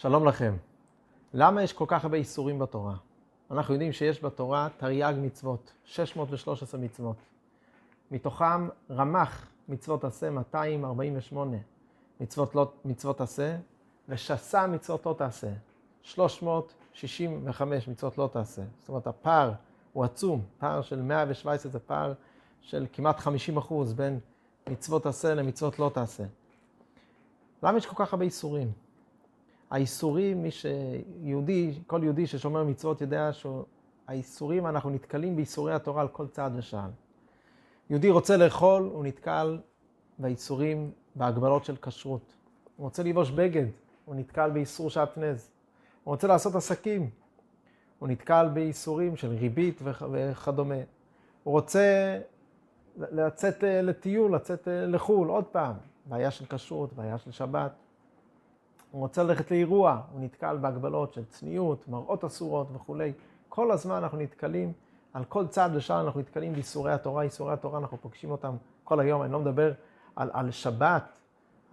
שלום לכם. למה יש כל כך הרבה איסורים בתורה? אנחנו יודעים שיש בתורה תרי"ג מצוות, 613 מצוות. מתוכם רמ"ח מצוות עשה 248 מצוות, לא, מצוות עשה, ושס"ה מצוות לא תעשה, 365 מצוות לא תעשה. זאת אומרת, הפער הוא עצום, פער של 117 זה פער של כמעט 50 אחוז בין מצוות עשה למצוות לא תעשה. למה יש כל כך הרבה איסורים? האיסורים, מי שיהודי, כל יהודי ששומר מצוות יודע שהאיסורים, אנחנו נתקלים באיסורי התורה על כל צעד ושעל. יהודי רוצה לאכול, הוא נתקל באיסורים, בהגבלות של כשרות. הוא רוצה לבוש בגד, הוא נתקל באיסור שעטנז. הוא רוצה לעשות עסקים, הוא נתקל באיסורים של ריבית וכדומה. הוא רוצה לצאת אה, לטיול, לצאת אה, לחו"ל, עוד פעם, בעיה של כשרות, בעיה של שבת. הוא רוצה ללכת לאירוע, הוא נתקל בהגבלות של צניעות, מראות אסורות וכולי. כל הזמן אנחנו נתקלים, על כל צעד ושעל אנחנו נתקלים באיסורי התורה. איסורי התורה, אנחנו פוגשים אותם כל היום. אני לא מדבר על, על שבת,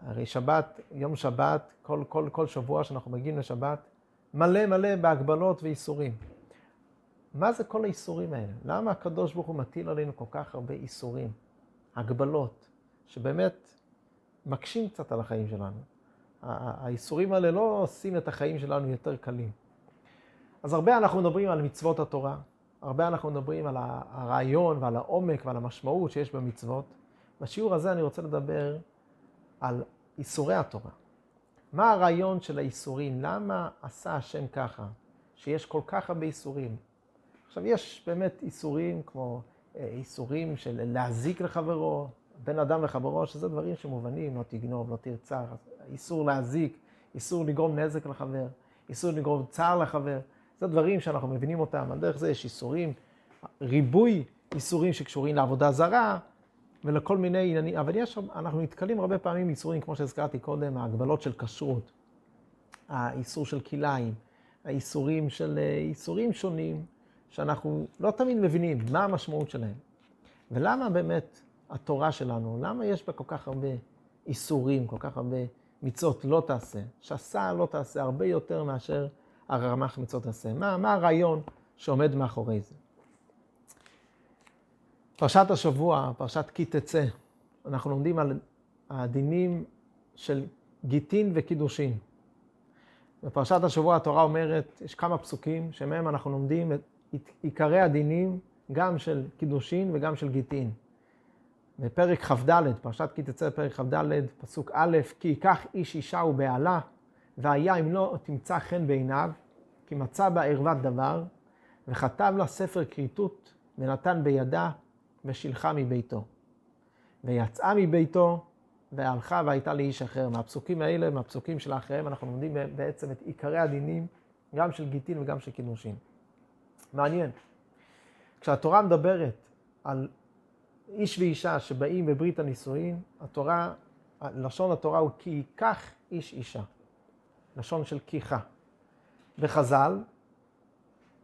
הרי שבת, יום שבת, כל, כל, כל שבוע שאנחנו מגיעים לשבת, מלא מלא בהגבלות ואיסורים. מה זה כל האיסורים האלה? למה הקדוש ברוך הוא מטיל עלינו כל כך הרבה איסורים, הגבלות, שבאמת מקשים קצת על החיים שלנו? האיסורים האלה לא עושים את החיים שלנו יותר קלים. אז הרבה אנחנו מדברים על מצוות התורה, הרבה אנחנו מדברים על הרעיון ועל העומק ועל המשמעות שיש במצוות. בשיעור הזה אני רוצה לדבר על איסורי התורה. מה הרעיון של האיסורים? למה עשה השם ככה, שיש כל כך הרבה איסורים? עכשיו, יש באמת איסורים כמו אה, איסורים של להזיק לחברו, בין אדם לחברו, שזה דברים שמובנים, לא תגנוב, לא תרצח, איסור להזיק, איסור לגרום נזק לחבר, איסור לגרום צער לחבר. זה דברים שאנחנו מבינים אותם, על דרך זה יש איסורים, ריבוי איסורים שקשורים לעבודה זרה ולכל מיני עניינים, אבל יש, אנחנו נתקלים הרבה פעמים איסורים, כמו שהזכרתי קודם, ההגבלות של כשרות, האיסור של כלאיים, האיסורים של אה, איסורים שונים, שאנחנו לא תמיד מבינים מה המשמעות שלהם. ולמה באמת התורה שלנו, למה יש בה כל כך הרבה איסורים, כל כך הרבה מצוות לא תעשה, שעשה לא תעשה הרבה יותר מאשר הרמ"ח מצוות תעשה. מה, מה הרעיון שעומד מאחורי זה? פרשת השבוע, פרשת כי תצא, אנחנו לומדים על הדינים של גיטין וקידושין. בפרשת השבוע התורה אומרת, יש כמה פסוקים שמהם אנחנו לומדים את עיקרי הדינים גם של קידושין וגם של גיטין. בפרק כ"ד, פרשת כי תצא בפרק כ"ד, פסוק א', כי ייקח איש אישה ובעלה, והיה אם לא תמצא חן בעיניו, כי מצא בה ערוות דבר, וכתב לה ספר כריתות, ונתן בידה, ושילחה מביתו. ויצאה מביתו, והלכה והייתה לאיש אחר. מהפסוקים האלה, מהפסוקים של האחריהם, אנחנו לומדים בעצם את עיקרי הדינים, גם של גיטין וגם של קידושין. מעניין. כשהתורה מדברת על איש ואישה שבאים בברית הנישואין, התורה, לשון התורה הוא כי ייקח איש אישה. לשון של כיחה. בחז"ל,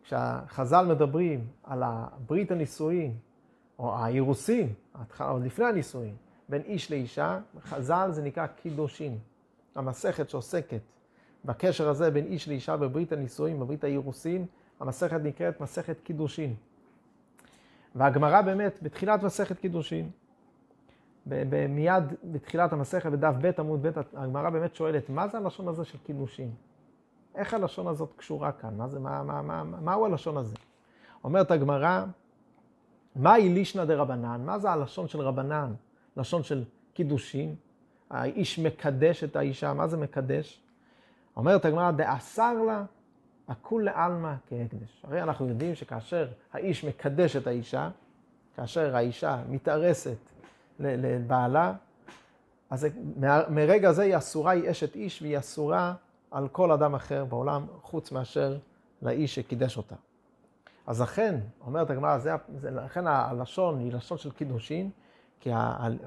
כשהחז"ל מדברים על הברית הנישואין, או האירוסין, עוד לפני הנישואין, בין איש לאישה, חז"ל זה נקרא קידושין. המסכת שעוסקת בקשר הזה בין איש לאישה בברית הנישואין, בברית האירוסין, המסכת נקראת מסכת קידושין. והגמרא באמת, בתחילת מסכת קידושין, מיד בתחילת המסכת, בדף ב' עמוד ב', הגמרא באמת שואלת, מה זה הלשון הזה של קידושין? איך הלשון הזאת קשורה כאן? מה זה, מה, מה, מה, מה, מהו הלשון הזה? אומרת הגמרא, מהי לישנא דרבנן? מה זה הלשון של רבנן? לשון של קידושין? האיש מקדש את האישה, מה זה מקדש? אומרת הגמרא, דאסר לה הכול לעלמא כהקדש. הרי אנחנו יודעים שכאשר האיש מקדש את האישה, כאשר האישה מתארסת לבעלה, אז מרגע זה היא אסורה, היא אשת איש, והיא אסורה על כל אדם אחר בעולם, חוץ מאשר לאיש שקידש אותה. אז לכן, אומרת הגמרא, לכן הלשון היא לשון של קידושין, כי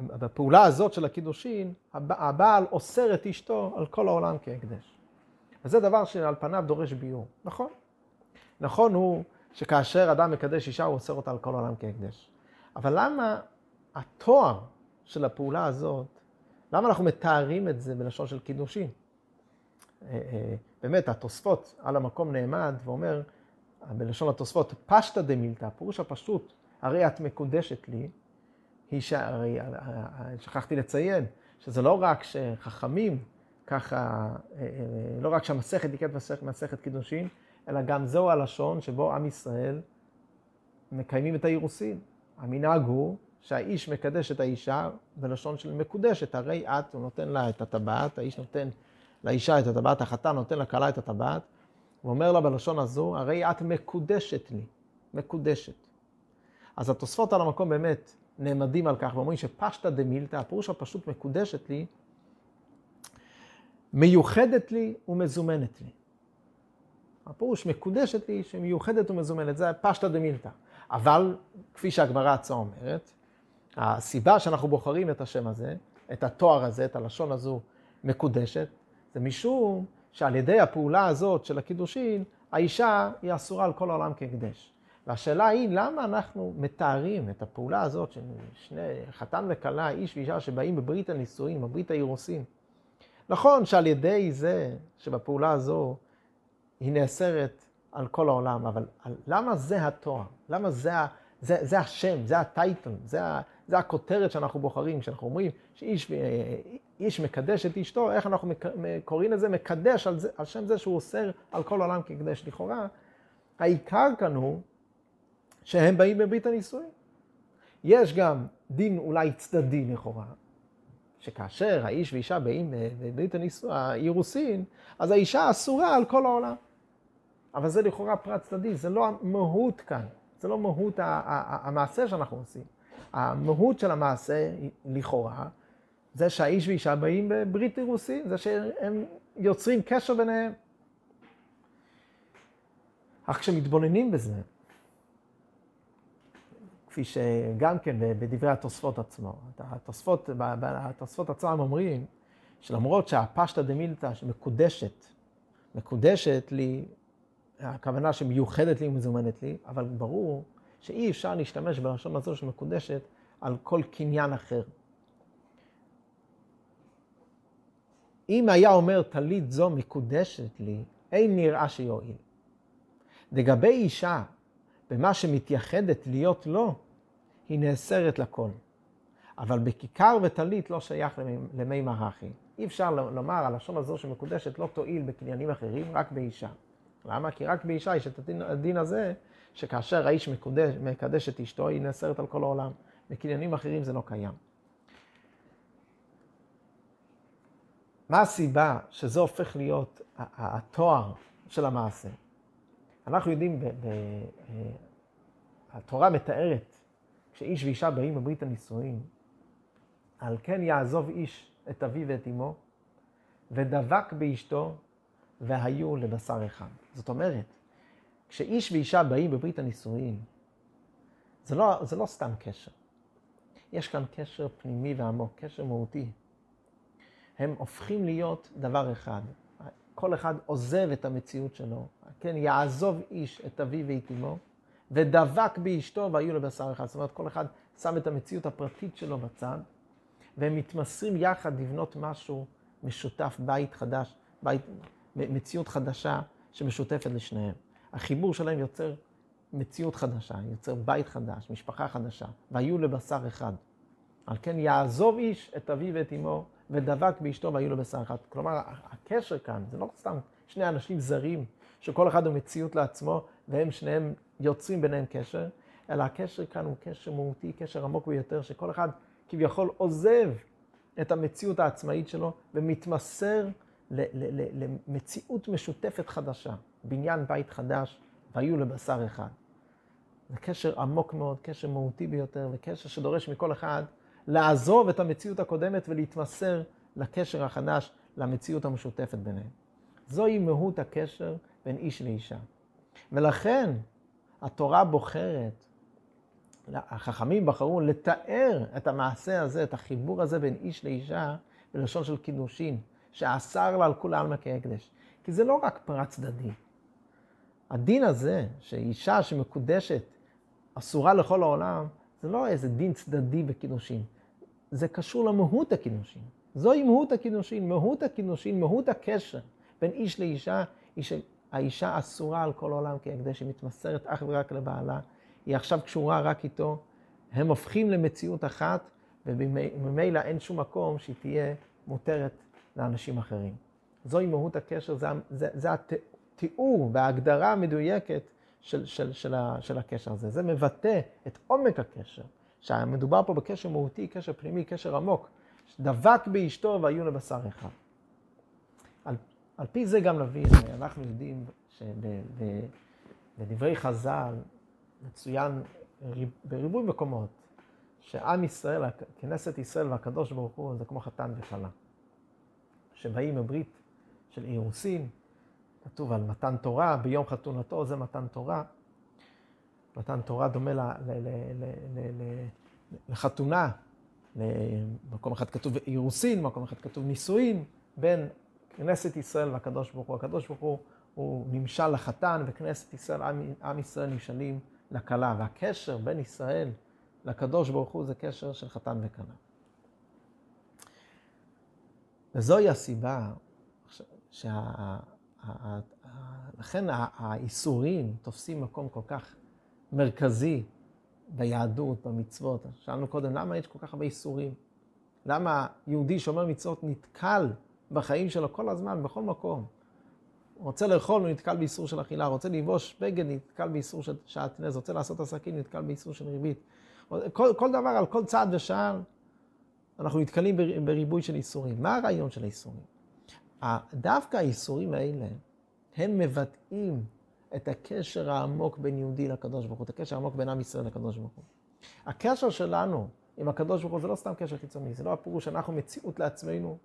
בפעולה הזאת של הקידושין, הבעל אוסר את אשתו על כל העולם כהקדש. וזה דבר שעל פניו דורש ביור. נכון. נכון הוא שכאשר אדם מקדש אישה, הוא אוסר אותה על כל העולם כהקדש. אבל למה התואר של הפעולה הזאת, למה אנחנו מתארים את זה בלשון של קידושין? אה, באמת, התוספות על המקום נעמד ואומר, בלשון התוספות, פשטא דמילתא, פירוש הפשוט, הרי את מקודשת לי, היא שהרי, שכחתי לציין, שזה לא רק שחכמים ככה, לא רק שהמסכת נקראת מסכת, קידושין, אלא גם זהו הלשון שבו עם ישראל מקיימים את האירוסין. המנהג הוא שהאיש מקדש את האישה בלשון של מקודשת, הרי את, הוא נותן לה את הטבעת, האיש נותן לאישה את הטבעת, החתן נותן לכלה את הטבעת, הוא אומר לה בלשון הזו, הרי את מקודשת לי, מקודשת. אז התוספות על המקום באמת נעמדים על כך ואומרים שפשטא דמילתא, הפירוש הפשוט מקודשת לי, מיוחדת לי ומזומנת לי. הפירוש מקודשת לי שמיוחדת ומזומנת, זה פשטא דמילתא. אבל, כפי שהגמרא עצמה אומרת, הסיבה שאנחנו בוחרים את השם הזה, את התואר הזה, את הלשון הזו מקודשת, זה משום שעל ידי הפעולה הזאת של הקידושין, האישה היא אסורה על כל העולם כהקדש. והשאלה היא, למה אנחנו מתארים את הפעולה הזאת של שני, חתן וכלה, איש ואישה שבאים בברית הנישואין, בברית האירוסין? נכון שעל ידי זה שבפעולה הזו היא נאסרת על כל העולם, אבל למה זה התואר? למה זה, זה, זה השם, זה הטייטל, זה, זה הכותרת שאנחנו בוחרים, כשאנחנו אומרים שאיש איש מקדש את אשתו, איך אנחנו קוראים לזה? מקדש על, זה, על שם זה שהוא אוסר על כל העולם כקדש לכאורה. העיקר כאן הוא שהם באים בברית הנישואין. יש גם דין אולי צדדי לכאורה, שכאשר האיש ואישה באים בברית האירוסין, אז האישה אסורה על כל העולם. אבל זה לכאורה פרט צדדי, זה לא המהות כאן, זה לא מהות המעשה שאנחנו עושים. המהות של המעשה, לכאורה, זה שהאיש ואישה באים בברית אירוסין, זה שהם יוצרים קשר ביניהם. אך כשמתבוננים בזה, כפי שגם כן בדברי התוספות עצמו, התוספות, התוספות עצמם אומרים שלמרות שהפשטה דמילתא שמקודשת, מקודשת לי הכוונה שמיוחדת לי ומזומנת לי, אבל ברור שאי אפשר להשתמש בלשון הזו שמקודשת על כל קניין אחר. אם היה אומר טלית זו מקודשת לי, אין נראה שיועיל. לגבי אישה, במה שמתייחדת להיות לו, היא נאסרת לכל. אבל בכיכר וטלית לא שייך למי מרחי. אי אפשר לומר, הלשון הזו שמקודשת לא תועיל בקניינים אחרים, רק באישה. למה? כי רק באישה יש את הדין, הזה, שכאשר האיש מקודש, מקדש את אשתו, היא נאסרת על כל העולם. בקניינים אחרים זה לא קיים. מה הסיבה שזה הופך להיות התואר של המעשה? אנחנו יודעים, ב- ב- התורה מתארת, כשאיש ואישה באים בברית הנישואין, על כן יעזוב איש את אביו ואת אמו, ודבק באשתו, והיו לבשר אחד. זאת אומרת, כשאיש ואישה באים בברית הנישואין, זה לא, זה לא סתם קשר. יש כאן קשר פנימי ועמוק, קשר מהותי. הם הופכים להיות דבר אחד. כל אחד עוזב את המציאות שלו. כן, יעזוב איש את אביו ואת אמו, ודבק באשתו והיו לבשר אחד. זאת אומרת, כל אחד שם את המציאות הפרטית שלו בצד, והם מתמסרים יחד לבנות משהו משותף, בית חדש, בית, מציאות חדשה שמשותפת לשניהם. החיבור שלהם יוצר מציאות חדשה, יוצר בית חדש, משפחה חדשה, והיו לבשר אחד. על כן יעזוב איש את אביו ואת אמו, ודבק באשתו והיו לבשר אחד. כלומר, הקשר כאן זה לא סתם שני אנשים זרים, שכל אחד הוא מציאות לעצמו, והם שניהם יוצרים ביניהם קשר, אלא הקשר כאן הוא קשר מהותי, קשר עמוק ביותר, שכל אחד כביכול עוזב את המציאות העצמאית שלו ומתמסר למציאות משותפת חדשה, בניין בית חדש, והיו לבשר אחד. זה קשר עמוק מאוד, קשר מהותי ביותר, וקשר שדורש מכל אחד לעזוב את המציאות הקודמת ולהתמסר לקשר החדש, למציאות המשותפת ביניהם. זוהי מהות הקשר בין איש לאישה. ולכן התורה בוחרת, החכמים בחרו לתאר את המעשה הזה, את החיבור הזה בין איש לאישה, בלשון של קידושין, שאסר לה על כול עלמא כהקדש. כי זה לא רק פרט צדדי. הדין הזה, שאישה שמקודשת אסורה לכל העולם, זה לא איזה דין צדדי בקידושין. זה קשור למהות הקידושין. זוהי מהות הקידושין, מהות הקידושין, מהות הקשר בין איש לאישה, היא שהאישה אסורה על כל העולם כהקדש, היא מתמסרת אך ורק לבעלה, היא עכשיו קשורה רק איתו, הם הופכים למציאות אחת, וממילא אין שום מקום שהיא תהיה מותרת לאנשים אחרים. זוהי מהות הקשר, זה, זה, זה התיאור וההגדרה המדויקת של, של, של, של הקשר הזה. זה מבטא את עומק הקשר. שמדובר פה בקשר מהותי, קשר פנימי, קשר עמוק. דבק באשתו והיו לבשר אחד. על, פי זה גם נבין, אנחנו יודעים שבדברי חז"ל מצוין בריבוי מקומות, שעם ישראל, כנסת ישראל והקדוש ברוך הוא, זה כמו חתן וכלה. שבאים בברית של אירוסין, כתוב על מתן תורה, ביום חתונתו זה מתן תורה. מתן תורה דומה ל, ל, ל, ל, ל, ל, לחתונה, במקום אחד כתוב אירוסין, במקום אחד כתוב נישואין, בין כנסת ישראל והקדוש ברוך הוא. הקדוש ברוך הוא הוא נמשל לחתן, וכנסת ישראל, עם, עם ישראל נמשלים לכלה. והקשר בין ישראל לקדוש ברוך הוא זה קשר של חתן וכלה. וזוהי הסיבה שה... לכן האיסורים תופסים מקום כל כך מרכזי ביהדות, במצוות. שאלנו קודם, למה יש כל כך הרבה איסורים? למה יהודי שומר מצוות נתקל בחיים שלו כל הזמן, בכל מקום? רוצה לאכול, הוא נתקל באיסור של אכילה, רוצה לבוש בגד, נתקל באיסור של שעטנז, רוצה לעשות עסקים, נתקל באיסור של ריבית. כל, כל דבר, על כל צעד ושער, אנחנו נתקלים בריבוי של איסורים. מה הרעיון של האיסורים? דווקא האיסורים האלה, הם מבטאים את הקשר העמוק בין יהודי לקדוש ברוך הוא, את הקשר העמוק בין עם ישראל לקדוש ברוך הוא. הקשר שלנו עם הקדוש ברוך הוא זה לא סתם קשר חיצוני, זה לא הפירוש שאנחנו מציאות לעצמנו,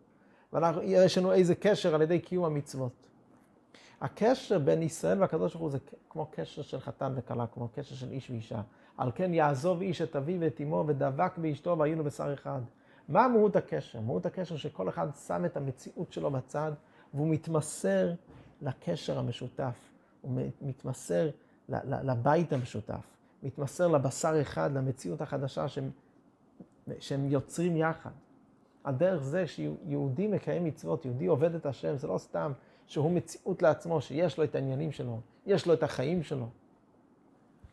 ויש לנו איזה קשר על ידי קיום המצוות. הקשר בין ישראל והקדוש ברוך הוא זה כמו קשר של חתן וכלה, כמו קשר של איש ואישה. על כן יעזוב איש את אביו ואת אמו ודבק באשתו והיינו בשר אחד. מה מהות הקשר? מהות הקשר שכל אחד שם את המציאות שלו בצד והוא מתמסר לקשר המשותף, הוא מתמסר לבית המשותף, מתמסר לבשר אחד, למציאות החדשה שהם, שהם יוצרים יחד. הדרך זה שיהודי מקיים מצוות, יהודי עובד את השם, זה לא סתם שהוא מציאות לעצמו, שיש לו את העניינים שלו, יש לו את החיים שלו,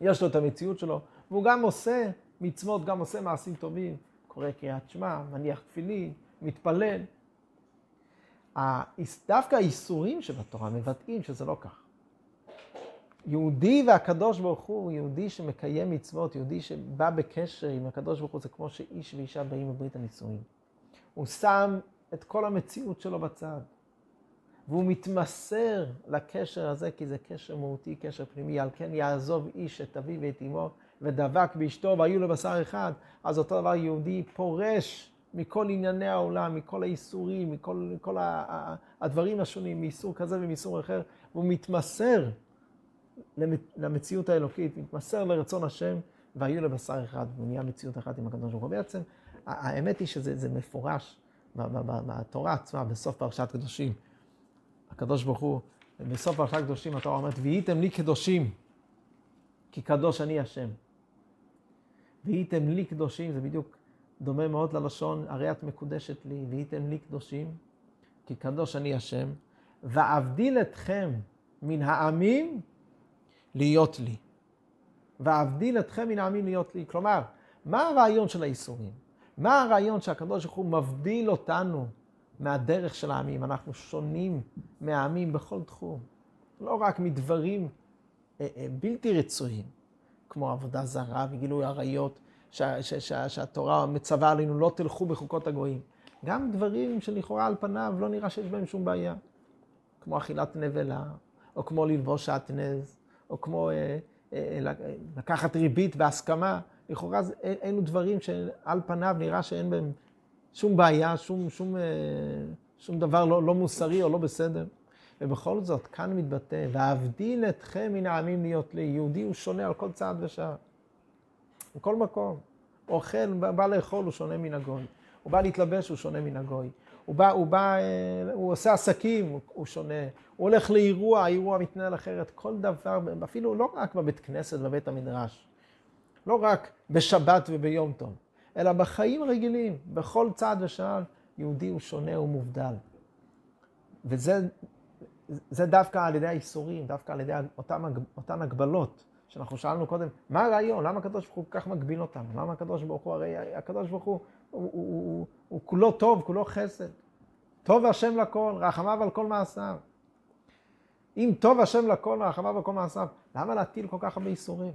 יש לו את המציאות שלו, והוא גם עושה מצוות, גם עושה מעשים טובים, קורא קריאת שמע, מניח תפילין, מתפלל. דווקא האיסורים שבתורה מבטאים שזה לא כך. יהודי והקדוש ברוך הוא, יהודי שמקיים מצוות, יהודי שבא בקשר עם הקדוש ברוך הוא, זה כמו שאיש ואישה באים בברית הנישואים. הוא שם את כל המציאות שלו בצד, והוא מתמסר לקשר הזה, כי זה קשר מהותי, קשר פנימי, על כן יעזוב איש את אביו ואת אמו ודבק באשתו והיו לבשר אחד, אז אותו דבר יהודי פורש מכל ענייני העולם, מכל האיסורים, מכל, מכל הדברים השונים, מאיסור כזה ומאיסור אחר, והוא מתמסר למציאות האלוקית, מתמסר לרצון השם, והיו לבשר אחד, והוא נהיה מציאות אחת עם הקדוש ברוך הוא. בעצם, האמת היא שזה מפורש מהתורה עצמה, בסוף פרשת קדושים. הקדוש ברוך הוא, בסוף פרשת קדושים התורה אומרת, והייתם לי קדושים, כי קדוש אני השם. והייתם לי קדושים, זה בדיוק דומה מאוד ללשון, הרי את מקודשת לי, והייתם לי קדושים, כי קדוש אני השם, ואבדיל אתכם מן העמים להיות לי. ואבדיל אתכם מן העמים להיות לי. כלומר, מה הרעיון של האיסורים? מה הרעיון שהקדוש ברוך הוא מבדיל אותנו מהדרך של העמים? אנחנו שונים מהעמים בכל תחום. לא רק מדברים אה, אה, בלתי רצויים. כמו עבודה זרה וגילוי עריות, שהתורה מצווה עלינו, לא תלכו בחוקות הגויים. גם דברים שלכאורה על פניו לא נראה שיש בהם שום בעיה. כמו אכילת נבלה, או כמו ללבוש שעטנז, או כמו אה, אה, לקחת ריבית בהסכמה. לכאורה אלו דברים שעל פניו נראה שאין בהם שום בעיה, שום, שום, אה, שום דבר לא, לא מוסרי או לא בסדר. ובכל זאת, כאן מתבטא, ואבדיל אתכם מן העמים להיות לי. יהודי הוא שונה על כל צעד ושער. בכל מקום. אוכל, בא לאכול, הוא שונה מן הגוי. הוא בא להתלבש, הוא שונה מן הגוי. הוא בא, הוא בא, אה, הוא עושה עסקים, הוא שונה. הוא הולך לאירוע, האירוע מתנהל אחרת. כל דבר, אפילו לא רק בבית כנסת, בבית המדרש. לא רק בשבת וביום טוב, אלא בחיים הרגילים, בכל צעד ושעל, יהודי הוא שונה, הוא מובדל. וזה זה דווקא על ידי האיסורים, דווקא על ידי אותם, אותן הגבלות שאנחנו שאלנו קודם, מה הרעיון? למה הקדוש ברוך הוא כל כך מגביל אותנו? למה הקדוש ברוך הוא, הרי הקדוש ברוך הוא, הוא, הוא, הוא, הוא, הוא כולו טוב, כולו חסד. טוב השם לכל, רחמיו על כל מעשיו. אם טוב השם לכל, רחמיו על כל מעשיו, למה להטיל כל כך הרבה איסורים?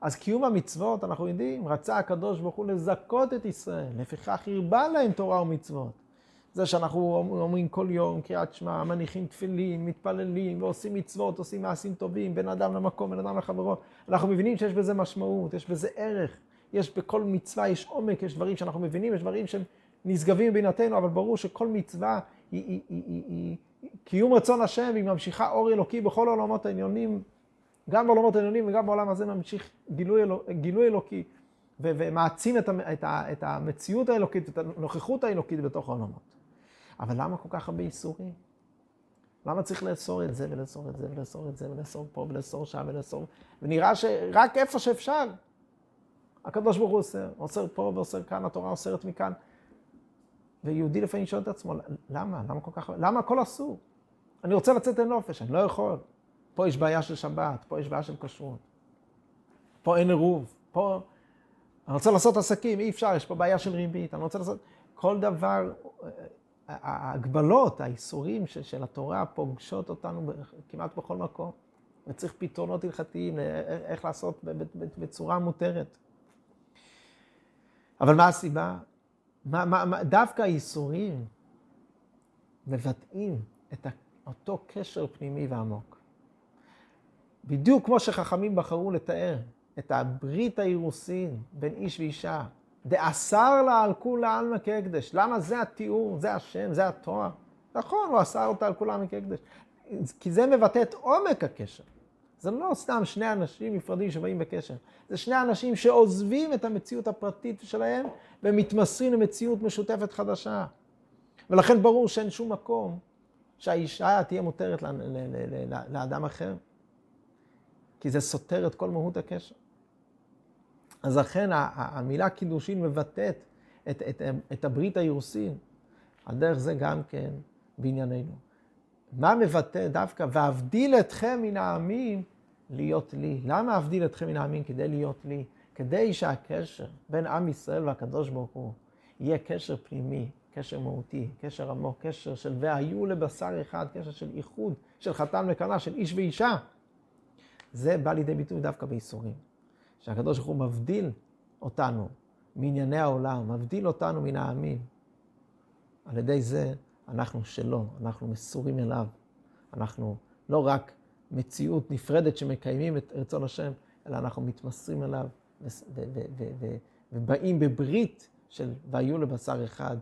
אז קיום המצוות, אנחנו יודעים, רצה הקדוש ברוך הוא לזכות את ישראל, לפיכך הרבה להם תורה ומצוות. זה שאנחנו אומרים כל יום קריאת שמע, מניחים תפילין, מתפללים ועושים מצוות, עושים מעשים טובים, בין אדם למקום, בין אדם לחברו. אנחנו מבינים שיש בזה משמעות, יש בזה ערך, יש בכל מצווה, יש עומק, יש דברים שאנחנו מבינים, יש דברים שהם נשגבים מבינתנו, אבל ברור שכל מצווה היא, היא, היא, היא, היא, היא קיום רצון השם, היא ממשיכה אור אלוקי בכל העולמות העליונים, גם בעולמות העליונים וגם בעולם הזה ממשיך גילוי, אלוק, גילוי אלוקי, ו, ומעצים את, את, את המציאות האלוקית, את הנוכחות האלוקית בתוך העולמות. אבל למה כל כך הרבה איסורים? למה צריך לאסור את זה ולאסור את זה ולאסור את זה ולאסור פה ולאסור שם ולאסור... ונראה שרק איפה שאפשר, הקדוש ברוך הוא אוסר. אוסר פה ואוסר כאן, התורה אוסרת מכאן. ויהודי לפעמים שואל את עצמו, למה? למה כל כך... למה הכל אסור? אני רוצה לצאת לנופש, אני לא יכול. פה יש בעיה של שבת, פה יש בעיה של כשרות. פה אין עירוב, פה... אני רוצה לעשות עסקים, אי אפשר, יש פה בעיה של ריבית, אני רוצה לעשות... כל דבר, ההגבלות, האיסורים של, של התורה פוגשות אותנו כמעט בכל מקום. וצריך פתרונות הלכתיים, איך לעשות בצורה מותרת. אבל מה הסיבה? מה, מה, מה, דווקא האיסורים מבטאים את אותו קשר פנימי ועמוק. בדיוק כמו שחכמים בחרו לתאר את הברית האירוסין בין איש ואישה, דאסר לה על כולה עלמא כהקדש. למה זה התיאור, זה השם, זה התואר? נכון, הוא אסר אותה על כולה כהקדש. כי זה מבטא את עומק הקשר. זה לא סתם שני אנשים נפרדים שבאים בקשר. זה שני אנשים שעוזבים את המציאות הפרטית שלהם ומתמסרים למציאות משותפת חדשה. ולכן ברור שאין שום מקום שהאישה תהיה מותרת לאדם אחר. כי זה סותר את כל מהות הקשר. אז לכן המילה קידושין מבטאת את, את, את הברית האירוסין. על דרך זה גם כן בענייננו. מה מבטא דווקא, ואבדיל אתכם מן העמים להיות לי. למה אבדיל אתכם מן העמים? כדי להיות לי. כדי שהקשר בין עם ישראל והקדוש ברוך הוא יהיה קשר פנימי, קשר מהותי, קשר עמוק, קשר של והיו לבשר אחד, קשר של איחוד, של חתם לקנה, של איש ואישה. זה בא לידי ביטוי דווקא בייסורים. שהקדוש ברוך הוא מבדיל אותנו מענייני העולם, מבדיל אותנו מן העמים. על ידי זה אנחנו שלו, אנחנו מסורים אליו. אנחנו לא רק מציאות נפרדת שמקיימים את רצון השם, אלא אנחנו מתמסרים אליו ובאים בברית של והיו לבשר אחד